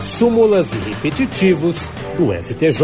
súmulas e repetitivos do STJ.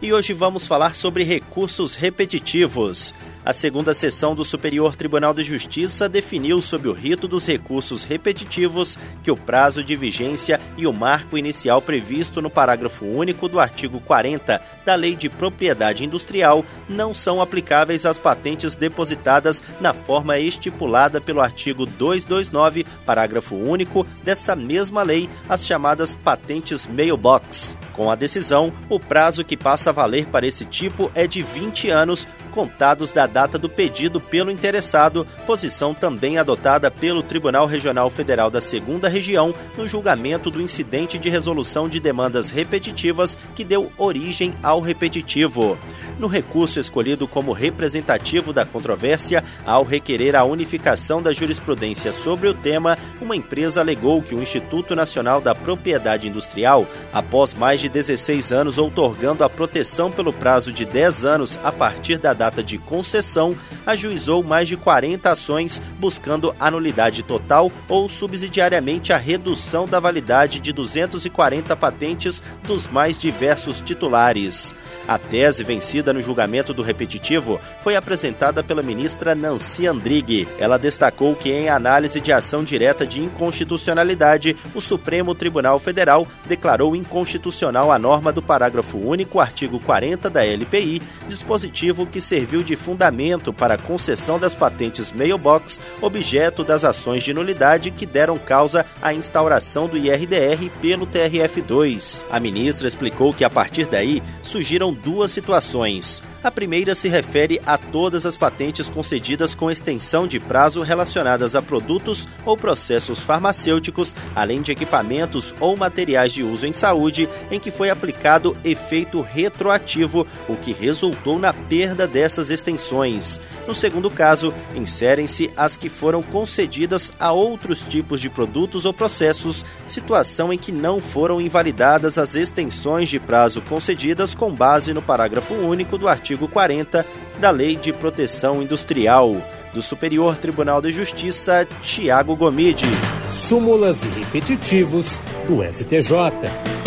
E hoje vamos falar sobre recursos repetitivos. A segunda sessão do Superior Tribunal de Justiça definiu, sob o rito dos recursos repetitivos, que o prazo de vigência e o marco inicial previsto no parágrafo único do artigo 40 da Lei de Propriedade Industrial não são aplicáveis às patentes depositadas na forma estipulada pelo artigo 229, parágrafo único dessa mesma lei, as chamadas patentes mailbox. Com a decisão, o prazo que passa a valer para esse tipo é de 20 anos, contados da data do pedido pelo interessado, posição também adotada pelo Tribunal Regional Federal da Segunda Região no julgamento do incidente de resolução de demandas repetitivas que deu origem ao repetitivo. No recurso escolhido como representativo da controvérsia, ao requerer a unificação da jurisprudência sobre o tema, uma empresa alegou que o Instituto Nacional da Propriedade Industrial, após mais de de 16 anos, outorgando a proteção pelo prazo de 10 anos a partir da data de concessão, ajuizou mais de 40 ações buscando a nulidade total ou subsidiariamente a redução da validade de 240 patentes dos mais diversos titulares. A tese vencida no julgamento do repetitivo foi apresentada pela ministra Nancy Andrighi. Ela destacou que, em análise de ação direta de inconstitucionalidade, o Supremo Tribunal Federal declarou inconstitucional constitucional a norma do parágrafo único, artigo 40 da LPI, dispositivo que serviu de fundamento para concessão das patentes mailbox, objeto das ações de nulidade que deram causa à instauração do IRDR pelo TRF2. A ministra explicou que a partir daí surgiram duas situações. A primeira se refere a todas as patentes concedidas com extensão de prazo relacionadas a produtos ou processos farmacêuticos, além de equipamentos ou materiais de uso em saúde, em que foi aplicado efeito retroativo, o que resultou na perda dessas extensões. No segundo caso, inserem-se as que foram concedidas a outros tipos de produtos ou processos, situação em que não foram invalidadas as extensões de prazo concedidas com base no parágrafo único do artigo artigo 40 da Lei de Proteção Industrial. Do Superior Tribunal de Justiça, Tiago Gomide. Súmulas e repetitivos do STJ.